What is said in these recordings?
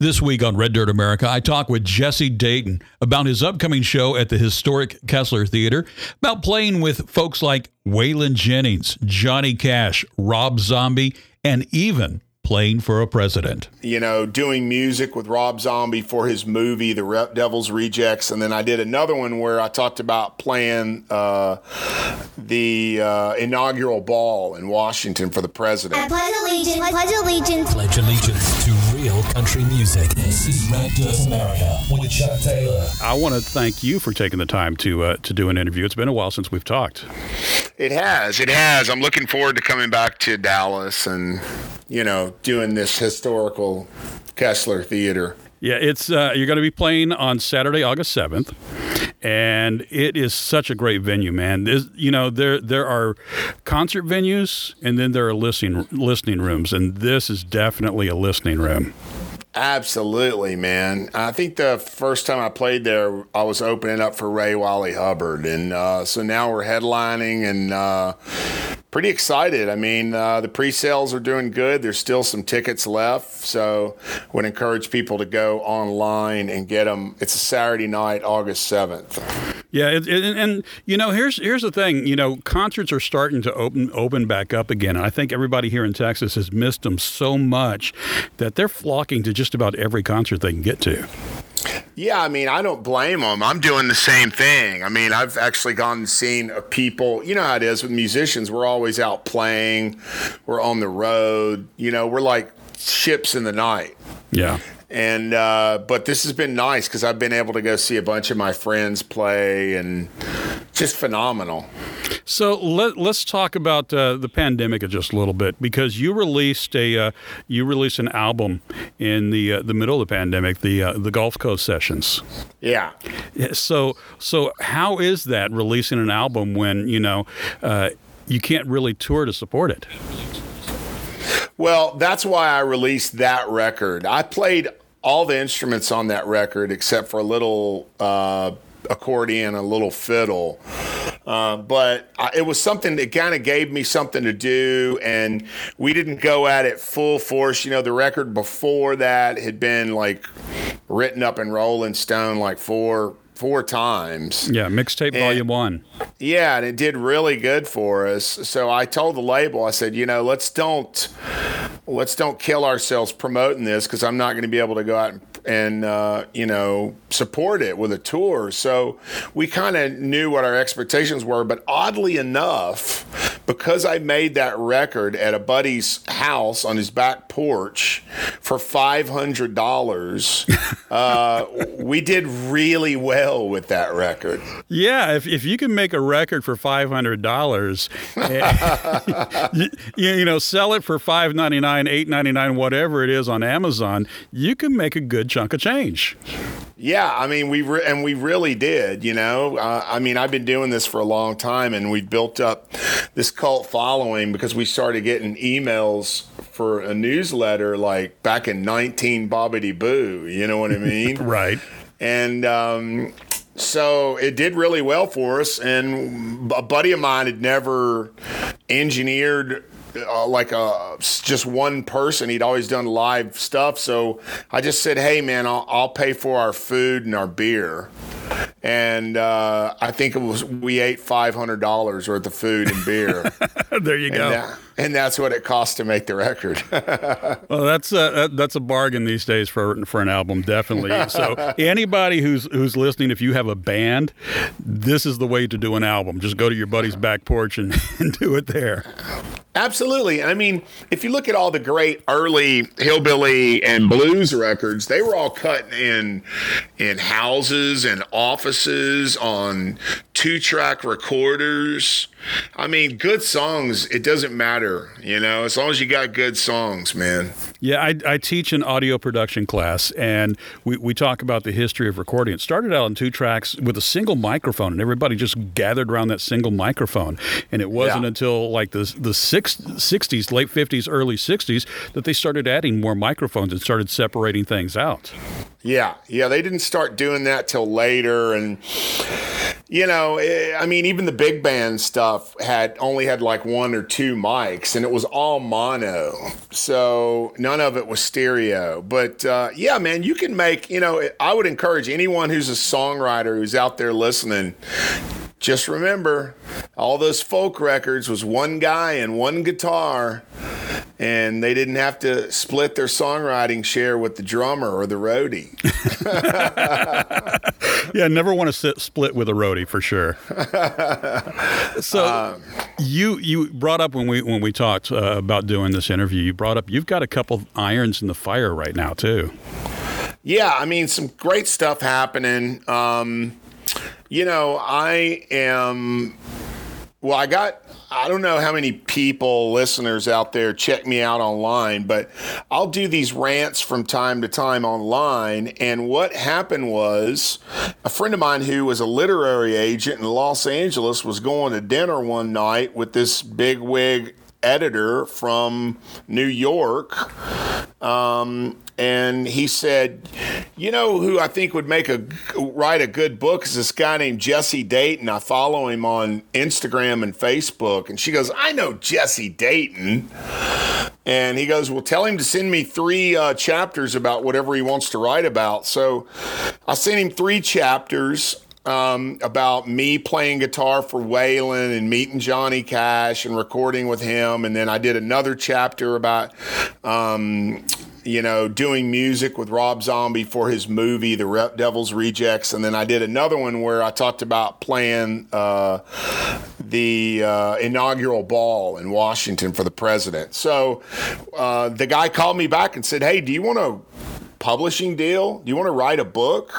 This week on Red Dirt America, I talk with Jesse Dayton about his upcoming show at the historic Kessler Theater, about playing with folks like Waylon Jennings, Johnny Cash, Rob Zombie, and even playing for a president. You know, doing music with Rob Zombie for his movie, The Re- Devil's Rejects, and then I did another one where I talked about playing uh, the uh, inaugural ball in Washington for the president. I pledge allegiance. I pledge allegiance. Pledge allegiance to real country music. This is Red Dirt America with Chuck Taylor. I want to thank you for taking the time to uh, to do an interview. It's been a while since we've talked. It has. It has. I'm looking forward to coming back to Dallas and, you know, doing this historical Kessler Theater. Yeah, it's uh, you're going to be playing on Saturday, August seventh, and it is such a great venue, man. This, you know, there there are concert venues, and then there are listening listening rooms, and this is definitely a listening room. Absolutely, man. I think the first time I played there, I was opening up for Ray Wylie Hubbard, and uh, so now we're headlining and uh, pretty excited. I mean, uh, the pre-sales are doing good. There's still some tickets left, so would encourage people to go online and get them. It's a Saturday night, August seventh. Yeah, it, it, and, you know, here's here's the thing. You know, concerts are starting to open open back up again, and I think everybody here in Texas has missed them so much that they're flocking to just about every concert they can get to. Yeah, I mean, I don't blame them. I'm doing the same thing. I mean, I've actually gone and seen uh, people. You know how it is with musicians. We're always out playing. We're on the road. You know, we're like ships in the night. Yeah. And uh, but this has been nice because I've been able to go see a bunch of my friends play and just phenomenal. So let, let's talk about uh, the pandemic just a little bit because you released a uh, you released an album in the uh, the middle of the pandemic, the uh, the Gulf Coast Sessions. Yeah. Yeah, So so how is that releasing an album when you know uh, you can't really tour to support it? Well, that's why I released that record. I played all the instruments on that record except for a little uh, accordion, a little fiddle. Uh, but I, it was something that kind of gave me something to do, and we didn't go at it full force. You know, the record before that had been like written up in Rolling Stone like four four times. Yeah, mixtape volume one. Yeah, and it did really good for us. So I told the label, I said, you know, let's don't let's don't kill ourselves promoting this because I'm not going to be able to go out and, and uh, you know support it with a tour. So we kind of knew what our expectations were, but oddly enough, because I made that record at a buddy's house on his back porch for five hundred dollars, uh, we did really well with that record. Yeah, if, if you can make a record for five hundred dollars, you, you know, sell it for five ninety nine, eight ninety nine, whatever it is on Amazon, you can make a good chunk of change. Yeah, I mean, we re- and we really did. You know, uh, I mean, I've been doing this for a long time, and we've built up this cult following because we started getting emails for a newsletter like back in nineteen Bobbity Boo. You know what I mean? Right. and um, so it did really well for us. And a buddy of mine had never engineered uh, like a just one person. He'd always done live stuff. So I just said, "Hey, man, I'll, I'll pay for our food and our beer." And uh, I think it was we ate five hundred dollars worth of food and beer. there you go. And, that, and that's what it cost to make the record. Well, that's a that's a bargain these days for for an album, definitely. So anybody who's who's listening, if you have a band, this is the way to do an album. Just go to your buddy's back porch and, and do it there. Absolutely. I mean, if you look at all the great early hillbilly and blues records, they were all cut in in houses and offices on two-track recorders. I mean, good songs, it doesn't matter, you know, as long as you got good songs, man. Yeah, I, I teach an audio production class, and we, we talk about the history of recording. It started out on two tracks with a single microphone, and everybody just gathered around that single microphone. And it wasn't Yeah. until like the the six, 60s, late 50s, early 60s, that they started adding more microphones and started separating things out. Yeah, yeah, they didn't start doing that till later, and you know, eh, I mean, even the big band stuff had only had like one or two mics, and it was all mono, so none of it was stereo. But uh, yeah, man, you can make. You know, I would encourage anyone who's a songwriter who's out there listening. Just remember, all those folk records was one guy and one guitar, and they didn't have to split their songwriting share with the drummer or the roadie. yeah, never want to sit, split with a roadie for sure. so um, you you brought up when we when we talked uh, about doing this interview, you brought up you've got a couple irons in the fire right now too. Yeah, I mean some great stuff happening. Um, you know, I am. Well, I got. I don't know how many people, listeners out there, check me out online, but I'll do these rants from time to time online. And what happened was a friend of mine who was a literary agent in Los Angeles was going to dinner one night with this big wig editor from New York. Um, and he said, "You know who I think would make a write a good book is this guy named Jesse Dayton. I follow him on Instagram and Facebook." And she goes, "I know Jesse Dayton." And he goes, "Well, tell him to send me three uh, chapters about whatever he wants to write about." So I sent him three chapters um, about me playing guitar for Waylon and meeting Johnny Cash and recording with him. And then I did another chapter about um, you know, doing music with Rob Zombie for his movie, The Re- Devil's Rejects, and then I did another one where I talked about playing uh, the uh, inaugural ball in Washington for the president. So uh, the guy called me back and said, "Hey, do you want a publishing deal? Do you want to write a book?"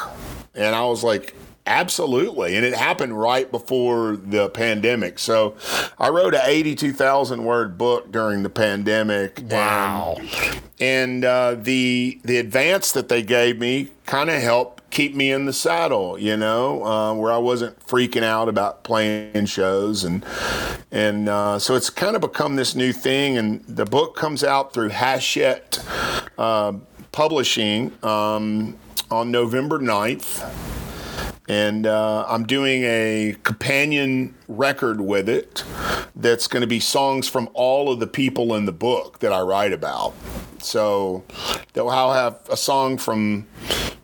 And I was like, Absolutely. And it happened right before the pandemic. So I wrote an 82,000 word book during the pandemic. Wow. And, and uh, the, the advance that they gave me kind of helped keep me in the saddle, you know, uh, where I wasn't freaking out about playing shows. And, and uh, so it's kind of become this new thing. And the book comes out through Hachette uh, Publishing um, on November 9th and uh, I'm doing a companion record with it that's going to be songs from all of the people in the book that I write about. So they'll have a song from,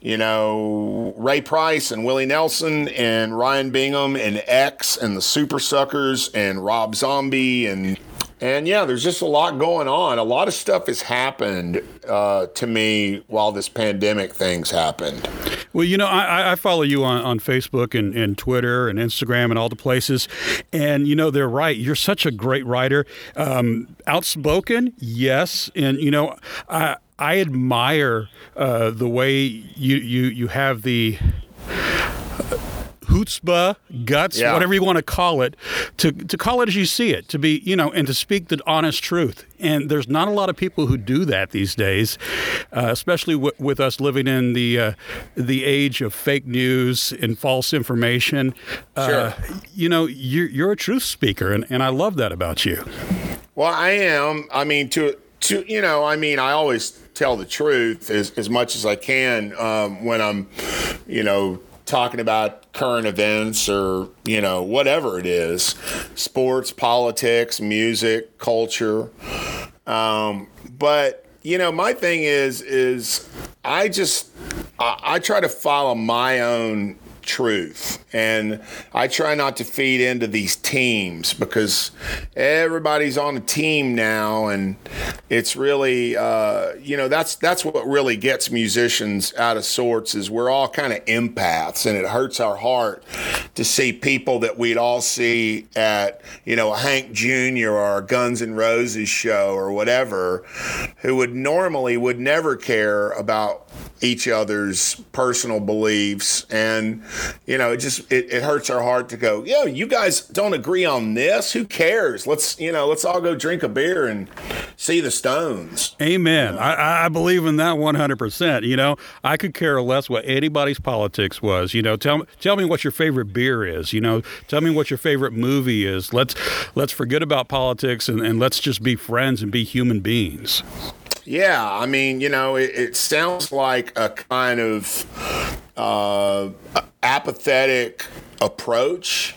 you know, Ray Price and Willie Nelson and Ryan Bingham and X and the Super Suckers and Rob Zombie and and yeah, there's just a lot going on. A lot of stuff has happened uh, to me while this pandemic thing's happened. Well, you know, I, I follow you on, on Facebook and, and Twitter and Instagram and all the places. And, you know, they're right. You're such a great writer. Um, outspoken, yes. And, you know, I, I admire uh, the way you, you, you have the chutzpah, guts, yeah. whatever you want to call it, to, to call it as you see it, to be, you know, and to speak the honest truth. And there's not a lot of people who do that these days, uh, especially w- with us living in the uh, the age of fake news and false information. Uh, sure. You know, you're, you're a truth speaker, and, and I love that about you. Well, I am. I mean, to to you know, I mean, I always tell the truth as, as much as I can um, when I'm, you know, talking about current events or you know whatever it is sports politics music culture. Um, but you know my thing is is i just I, I try to follow my own truth. And I try not to feed into these teams because everybody's on a team now, and it's really, uh, you know, that's that's what really gets musicians out of sorts. Is we're all kind of empaths, and it hurts our heart to see people that we'd all see at, you know, a Hank Jr. or Guns N' Roses show or whatever, who would normally would never care about each other's personal beliefs. And you know it just it, it hurts our heart to go yeah you guys don't agree on this? Who cares? Let's you know let's all go drink a beer and see the stones. Amen. You know? I, I believe in that 100% you know i could care less what anybody's politics was. You know tell, tell me what your favorite beer is. You know tell me what your favorite movie is. Let's let's forget about politics and, and let's just be friends and be human beings yeah, I mean, you know, it, it sounds like a kind of uh, apathetic approach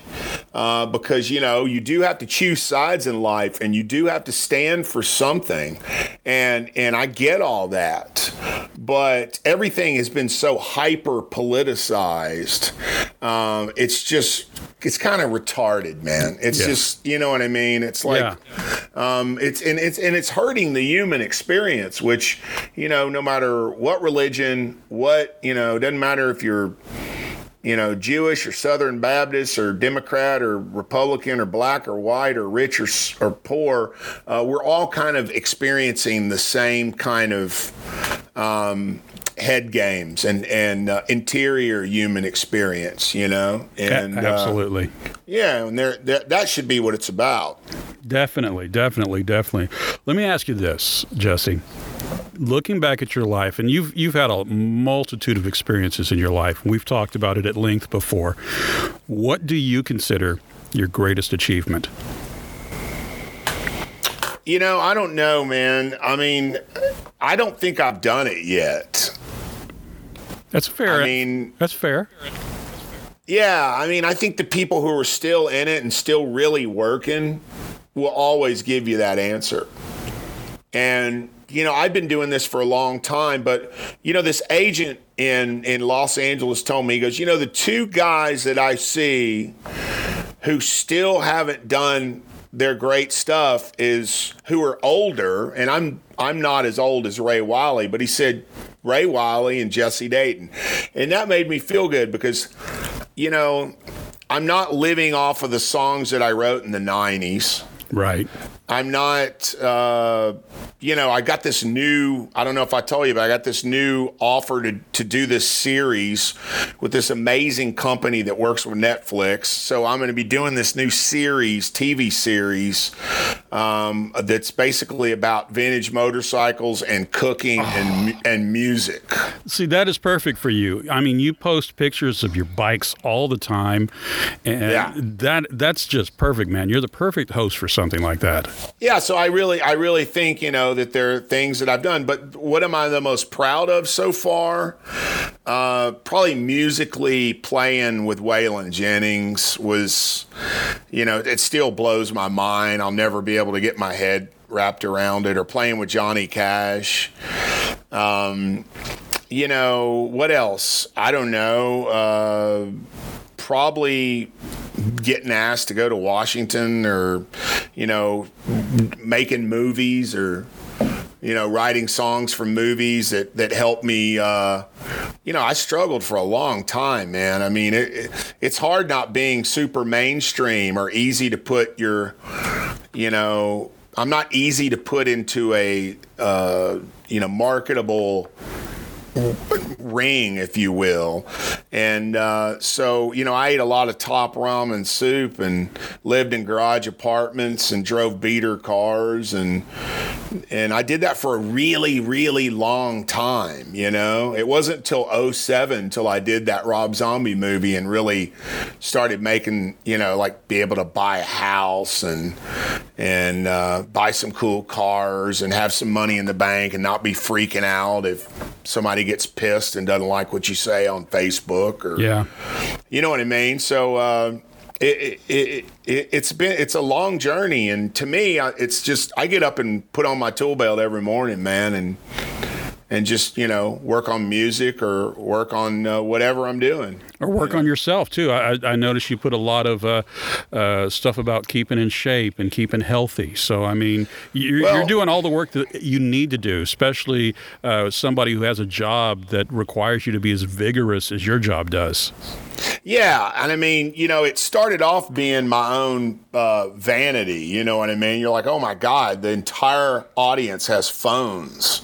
uh, because you know you do have to choose sides in life and you do have to stand for something and and I get all that but everything has been so hyper politicized um, it's just it's kind of retarded man it's Yeah. just you know what I mean it's like Yeah. um, it's and it's and it's hurting the human experience which you know no matter what religion what you know doesn't matter if you're you know, Jewish or Southern Baptist or Democrat or Republican or black or white or rich or, or poor, uh, we're all kind of experiencing the same kind of um, head games and and uh, interior human experience, you know, and uh, absolutely. yeah, and there that should be what it's about. Definitely, definitely, definitely. Let me ask you this, Jesse. Looking back at your life, and you've you've had a multitude of experiences in your life. We've talked about it at length before. What do you consider your greatest achievement? You know, I don't know, man. I mean, I don't think I've done it yet. That's fair. I mean, that's fair. Yeah, I mean, I think the people who are still in it and still really working will always give you that answer. And you know, I've been doing this for a long time, but you know, this agent in in Los Angeles told me he goes, "You know, the two guys that I see who still haven't done their great stuff is who are older, and I'm I'm not as old as Ray Wylie, but he said Ray Wylie and Jesse Dayton. And that made me feel good because you know, I'm not living off of the songs that I wrote in the 90s. Right. I'm not, uh, you know, I got this new, I don't know if I told you, but I got this new offer to, to do this series with this amazing company that works with Netflix. So I'm going to be doing this new series, TV series, um, that's basically about vintage motorcycles and cooking and, and music. See, that is perfect for you. I mean, you post pictures of your bikes all the time, and Yeah. that that's just perfect, man. You're the perfect host for something like that. Yeah, so I really, I really think you know that there are things that I've done, but what am I the most proud of so far? Uh, probably musically playing with Waylon Jennings was, you know, it still blows my mind. I'll never be able to get my head wrapped around it. Or playing with Johnny Cash. Um, you know what else? I don't know. Uh, probably getting asked to go to Washington or, you know, making movies or, you know, writing songs for movies that, that helped me. Uh, you know, I struggled for a long time, man. I mean, it, it, it's hard not being super mainstream or easy to put your, you know, I'm not easy to put into a, uh, you know, marketable ring, if you will. And uh, so, you know, I ate a lot of top ramen soup and lived in garage apartments and drove beater cars and and I did that for a really, really long time, you know. It wasn't until 07 till I did that Rob Zombie movie and really started making, you know, like be able to buy a house and and uh, buy some cool cars and have some money in the bank and not be freaking out if somebody gets pissed and doesn't like what you say on Facebook or Yeah. you know what I mean? So uh, it, it, it, it, it's been it's a long journey, and to me, I- it's just I get up and put on my tool belt every morning, man, and and just you know work on music or work on uh, whatever I'm doing. Or work on yourself too. I, I- noticed you put a lot of uh, uh, stuff about keeping in shape and keeping healthy. So I mean, you're, Well- you're doing all the work that you need to do, especially uh, somebody who has a job that requires you to be as vigorous as your job does. Yeah, and I mean, you know, it started off being my own uh, vanity. You know what I mean? You're like, oh my god, the entire audience has phones.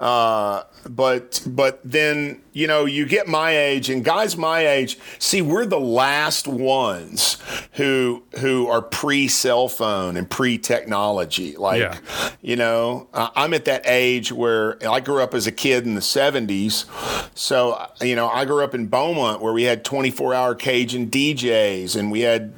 Uh, but but then you know you get my age and guys my age see we're the last ones who who are pre cell phone and pre technology like Yeah. you know i'm at that age where i grew up as a kid in the 70s so you know i grew up in beaumont where we had 24 hour cajun djs and we had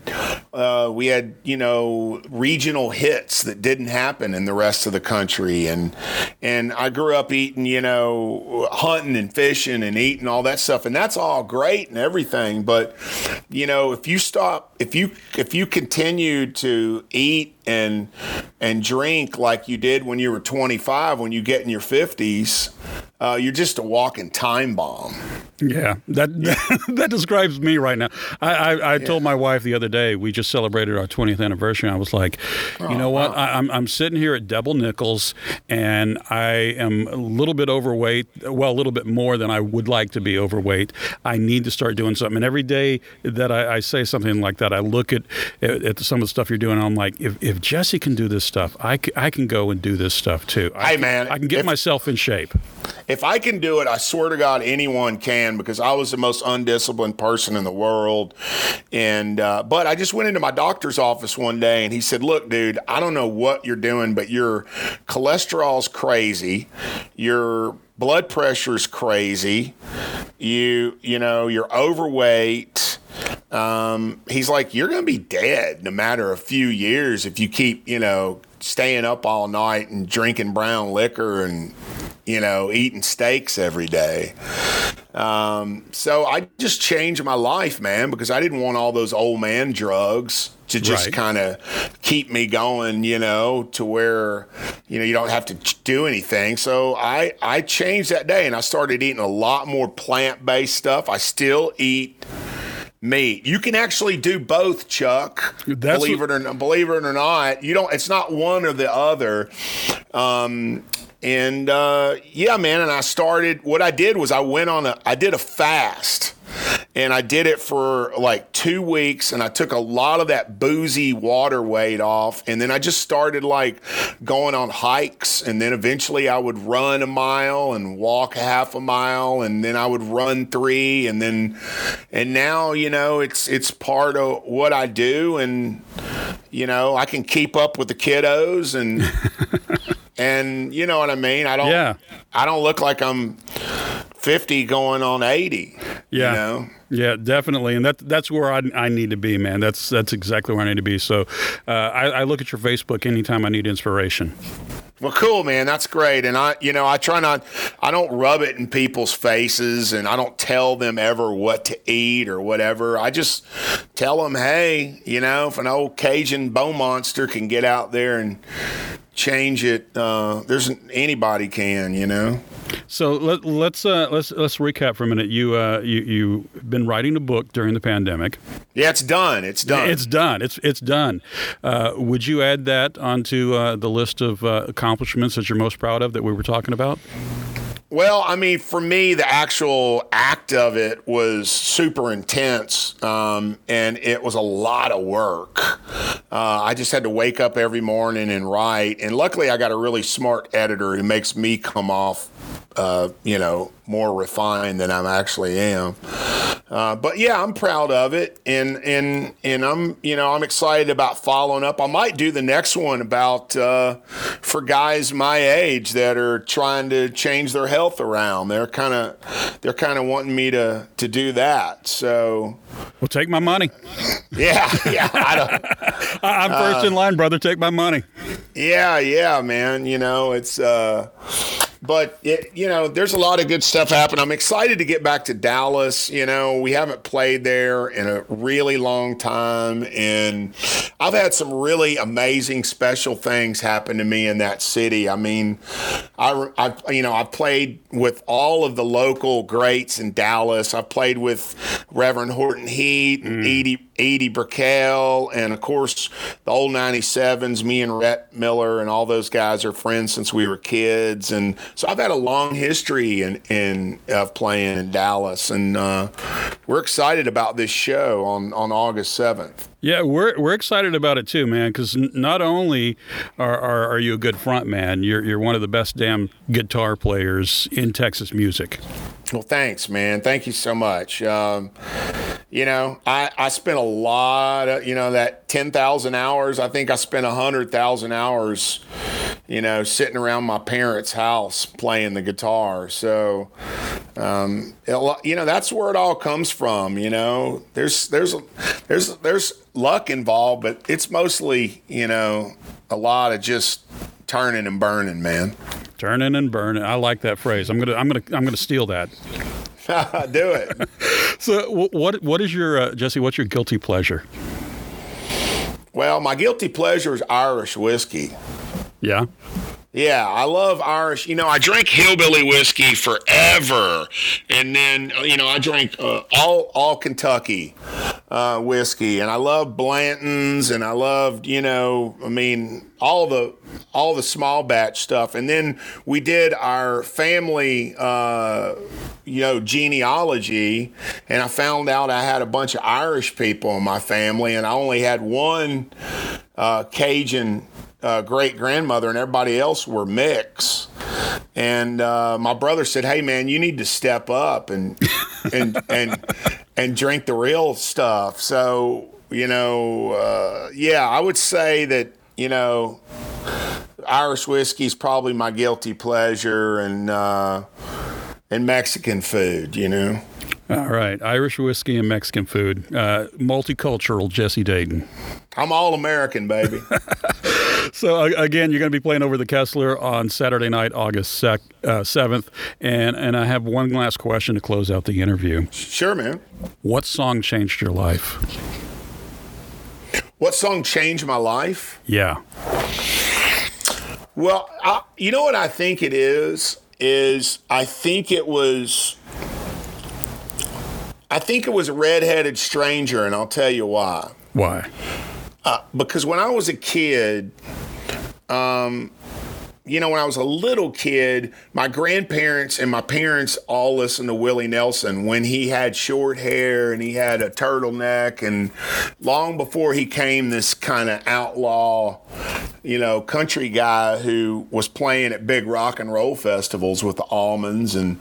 uh, we had you know regional hits that didn't happen in the rest of the country and and i grew up eating you know hunting and fishing and eating all that stuff, and that's all great and everything. But you know, if you stop, if you if you continue to eat and and drink like you did when you were 25, when you get in your 50s, uh, you're just a walking time bomb. Yeah, that that describes me right now. I I, I told my wife the other day we just celebrated our 20th anniversary. I was like, you know what? I, I'm I'm sitting here at Double Nickels, and I am a little bit overweight. Well, a little bit more than I would like to be overweight. I need to start doing something. And every day that I, I say something like that, I look at, at at some of the stuff you're doing. And I'm like, if, if Jesse can do this stuff, I, c- I can go and do this stuff too. I Hey, can- man, I can get if- myself in shape. If I can do it, I swear to God, anyone can because I was the most undisciplined person in the world. And uh, but I just went into my doctor's office one day and he said, "Look, dude, I don't know what you're doing, but your cholesterol's crazy, your blood pressure's crazy, you you know you're overweight." Um, he's like, "You're gonna be dead no matter a few years if you keep you know staying up all night and drinking brown liquor and." You know, eating steaks every day. Um, so I just changed my life, man, because I didn't want all those old man drugs to just Right. kind of keep me going, you know, to where, you know, you don't have to do anything. So I, I changed that day and I started eating a lot more plant based stuff. I still eat meat. You can actually do both, Chuck. That's believe what- it or not, believe it or not. You don't. It's not one or the other. Um, and uh, yeah, man. And I started. What I did was I went on a. I did a fast. And I did it for like two weeks, and I took a lot of that boozy water weight off. And then I just started like going on hikes, and then eventually I would run a mile and walk half a mile, and then I would run three, and then, and now you know it's it's part of what I do, and you know I can keep up with the kiddos, and and you know what I mean. I don't. Yeah. I don't look like I'm 50 going on 80. Yeah. You know? Yeah, definitely, and that that's where I, I need to be, man. That's that's exactly where I need to be. So, uh, I, I look at your Facebook anytime I need inspiration. Well, cool, man. That's great. And I, you know, I try not, I don't rub it in people's faces and I don't tell them ever what to eat or whatever. I just tell them, hey, you know, if an old Cajun bow monster can get out there and change it, uh, there's anybody can, you know. So let, let's uh, let's let's recap for a minute. You uh, you you've been writing a book during the pandemic. Yeah, it's done. It's done. It's done. It's it's done. Uh, would you add that onto uh, the list of uh, accomplishments that you're most proud of that we were talking about? Well, I mean, for me, the actual act of it was super intense, um, and it was a lot of work. Uh, I just had to wake up every morning and write, and luckily, I got a really smart editor who makes me come off, uh, you know, more refined than I actually am. Uh, but yeah, I'm proud of it, and and and I'm you know I'm excited about following up. I might do the next one about uh, for guys my age that are trying to change their health around. They're kind of they're kind of wanting me to to do that. So Well, take my money. yeah, yeah, I I'm first in line, brother. Take my money. Yeah, yeah, man. You know, it's uh but it, you know, there's a lot of good stuff happening. I'm excited to get back to Dallas. You know, we haven't played there in a really long time, and I've had some really amazing, special things happen to me in that city. I mean, I, I you know, I've played with all of the local greats in Dallas. I've played with Reverend Horton Heat, and Edie Edie Brickell, and of course the old 97s, me and Rhett Miller and all those guys are friends since we were kids. And so I've had a long history in, in of playing in Dallas. And uh, we're excited about this show on, on August 7th. Yeah, we're we're excited about it too, man. Because not only are, are are you a good front man, you're you're one of the best damn guitar players in Texas music. Well, thanks, man. Thank you so much. Um, you know, I, I spent a lot of, you know, that 10,000 hours. I think I spent 100,000 hours, you know, sitting around my parents' house playing the guitar. So, um, it, you know, that's where it all comes from. You know, there's, there's, there's, there's luck involved, but it's mostly, you know, a lot of just turning and burning, man. Turning and burning. I like that phrase. I'm gonna I'm gonna I'm gonna steal that. Do it. So what what is your uh, Jesse? What's your guilty pleasure? Well, my guilty pleasure is Irish whiskey. Yeah. Yeah, I love Irish. You know, I drank hillbilly whiskey forever, and then uh, you know I drank uh, all all Kentucky uh, whiskey, and I love Blanton's, and I loved you know, I mean all the all the small batch stuff, and then we did our family. Uh, you know, genealogy, and I found out I had a bunch of Irish people in my family, and I only had one uh, Cajun uh, great grandmother, and everybody else were mix. And uh, my brother said, "Hey, man, you need to step up and and and and drink the real stuff." So you know, uh, yeah, I would say that you know, Irish whiskey is probably my guilty pleasure, and uh, and Mexican food. You know. All right. Irish whiskey and Mexican food. Uh, multicultural Jesse Dayton. I'm all American, baby. So again, you're going to be playing over the Kessler on Saturday night, August sec- uh, 7th. And, and I have one last question to close out the interview. sure, man. What song changed your life? What song changed my life? Yeah. Well, I, you know what I think it is is I think it was I think it was a redheaded stranger, and I'll tell you why. Why? Uh, because when I was a kid, um, you know, when I was a little kid, my grandparents and my parents all listened to Willie Nelson when he had short hair and he had a turtleneck. And long before he came this kind of outlaw, you know, country guy who was playing at big rock and roll festivals with the Allmans and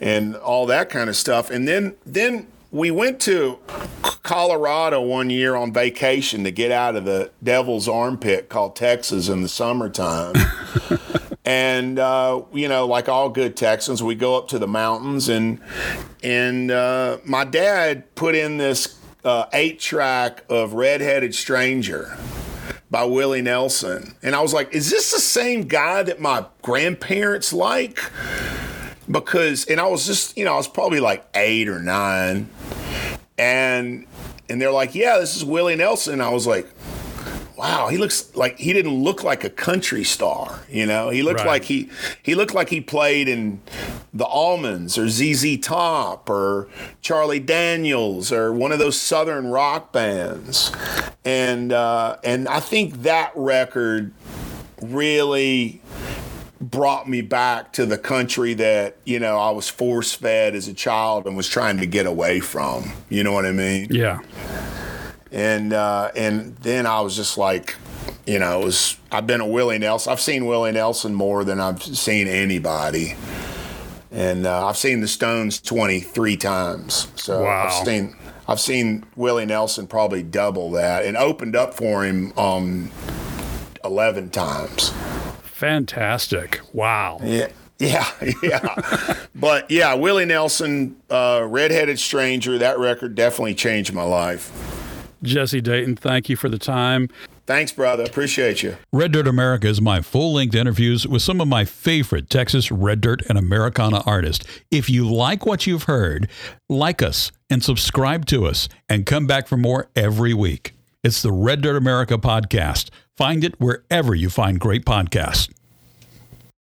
and all that kind of stuff. And then then we went to Colorado one year on vacation to get out of the devil's armpit called Texas in the summertime. and uh, you know, like all good Texans, we go up to the mountains, and and uh, my dad put in this uh, eight track of Redheaded Stranger by Willie Nelson, and I was like, is this the same guy that my grandparents like? Because, and I was just, you know, I was probably like eight or nine, and and they're like, yeah, this is Willie Nelson. I was like, wow, he looks like he didn't look like a country star. You know, he looked Right. like he he looked like he played in the Allmans or ZZ Top or Charlie Daniels or one of those Southern rock bands, and uh, and I think that record really brought me back to the country that you know I was force fed as a child and was trying to get away from. You know what I mean? Yeah. and uh, and then I was just like, you know, it was I've been a Willie Nelson. I've seen Willie Nelson more than I've seen anybody, and uh, I've seen the Stones twenty three times. So Wow. I've seen I've seen Willie Nelson probably double that, and opened up for him um, eleven times. Fantastic. Wow. Yeah. Yeah, yeah. but yeah, Willie Nelson, uh, Redheaded Stranger, that record definitely changed my life. Jesse Dayton, thank you for the time. Thanks, brother. Appreciate you. Red Dirt America is my full length interviews with some of my favorite Texas Red Dirt and Americana artists. If you like what you've heard, like us and subscribe to us and come back for more every week. It's the Red Dirt America podcast. Find it wherever you find great podcasts.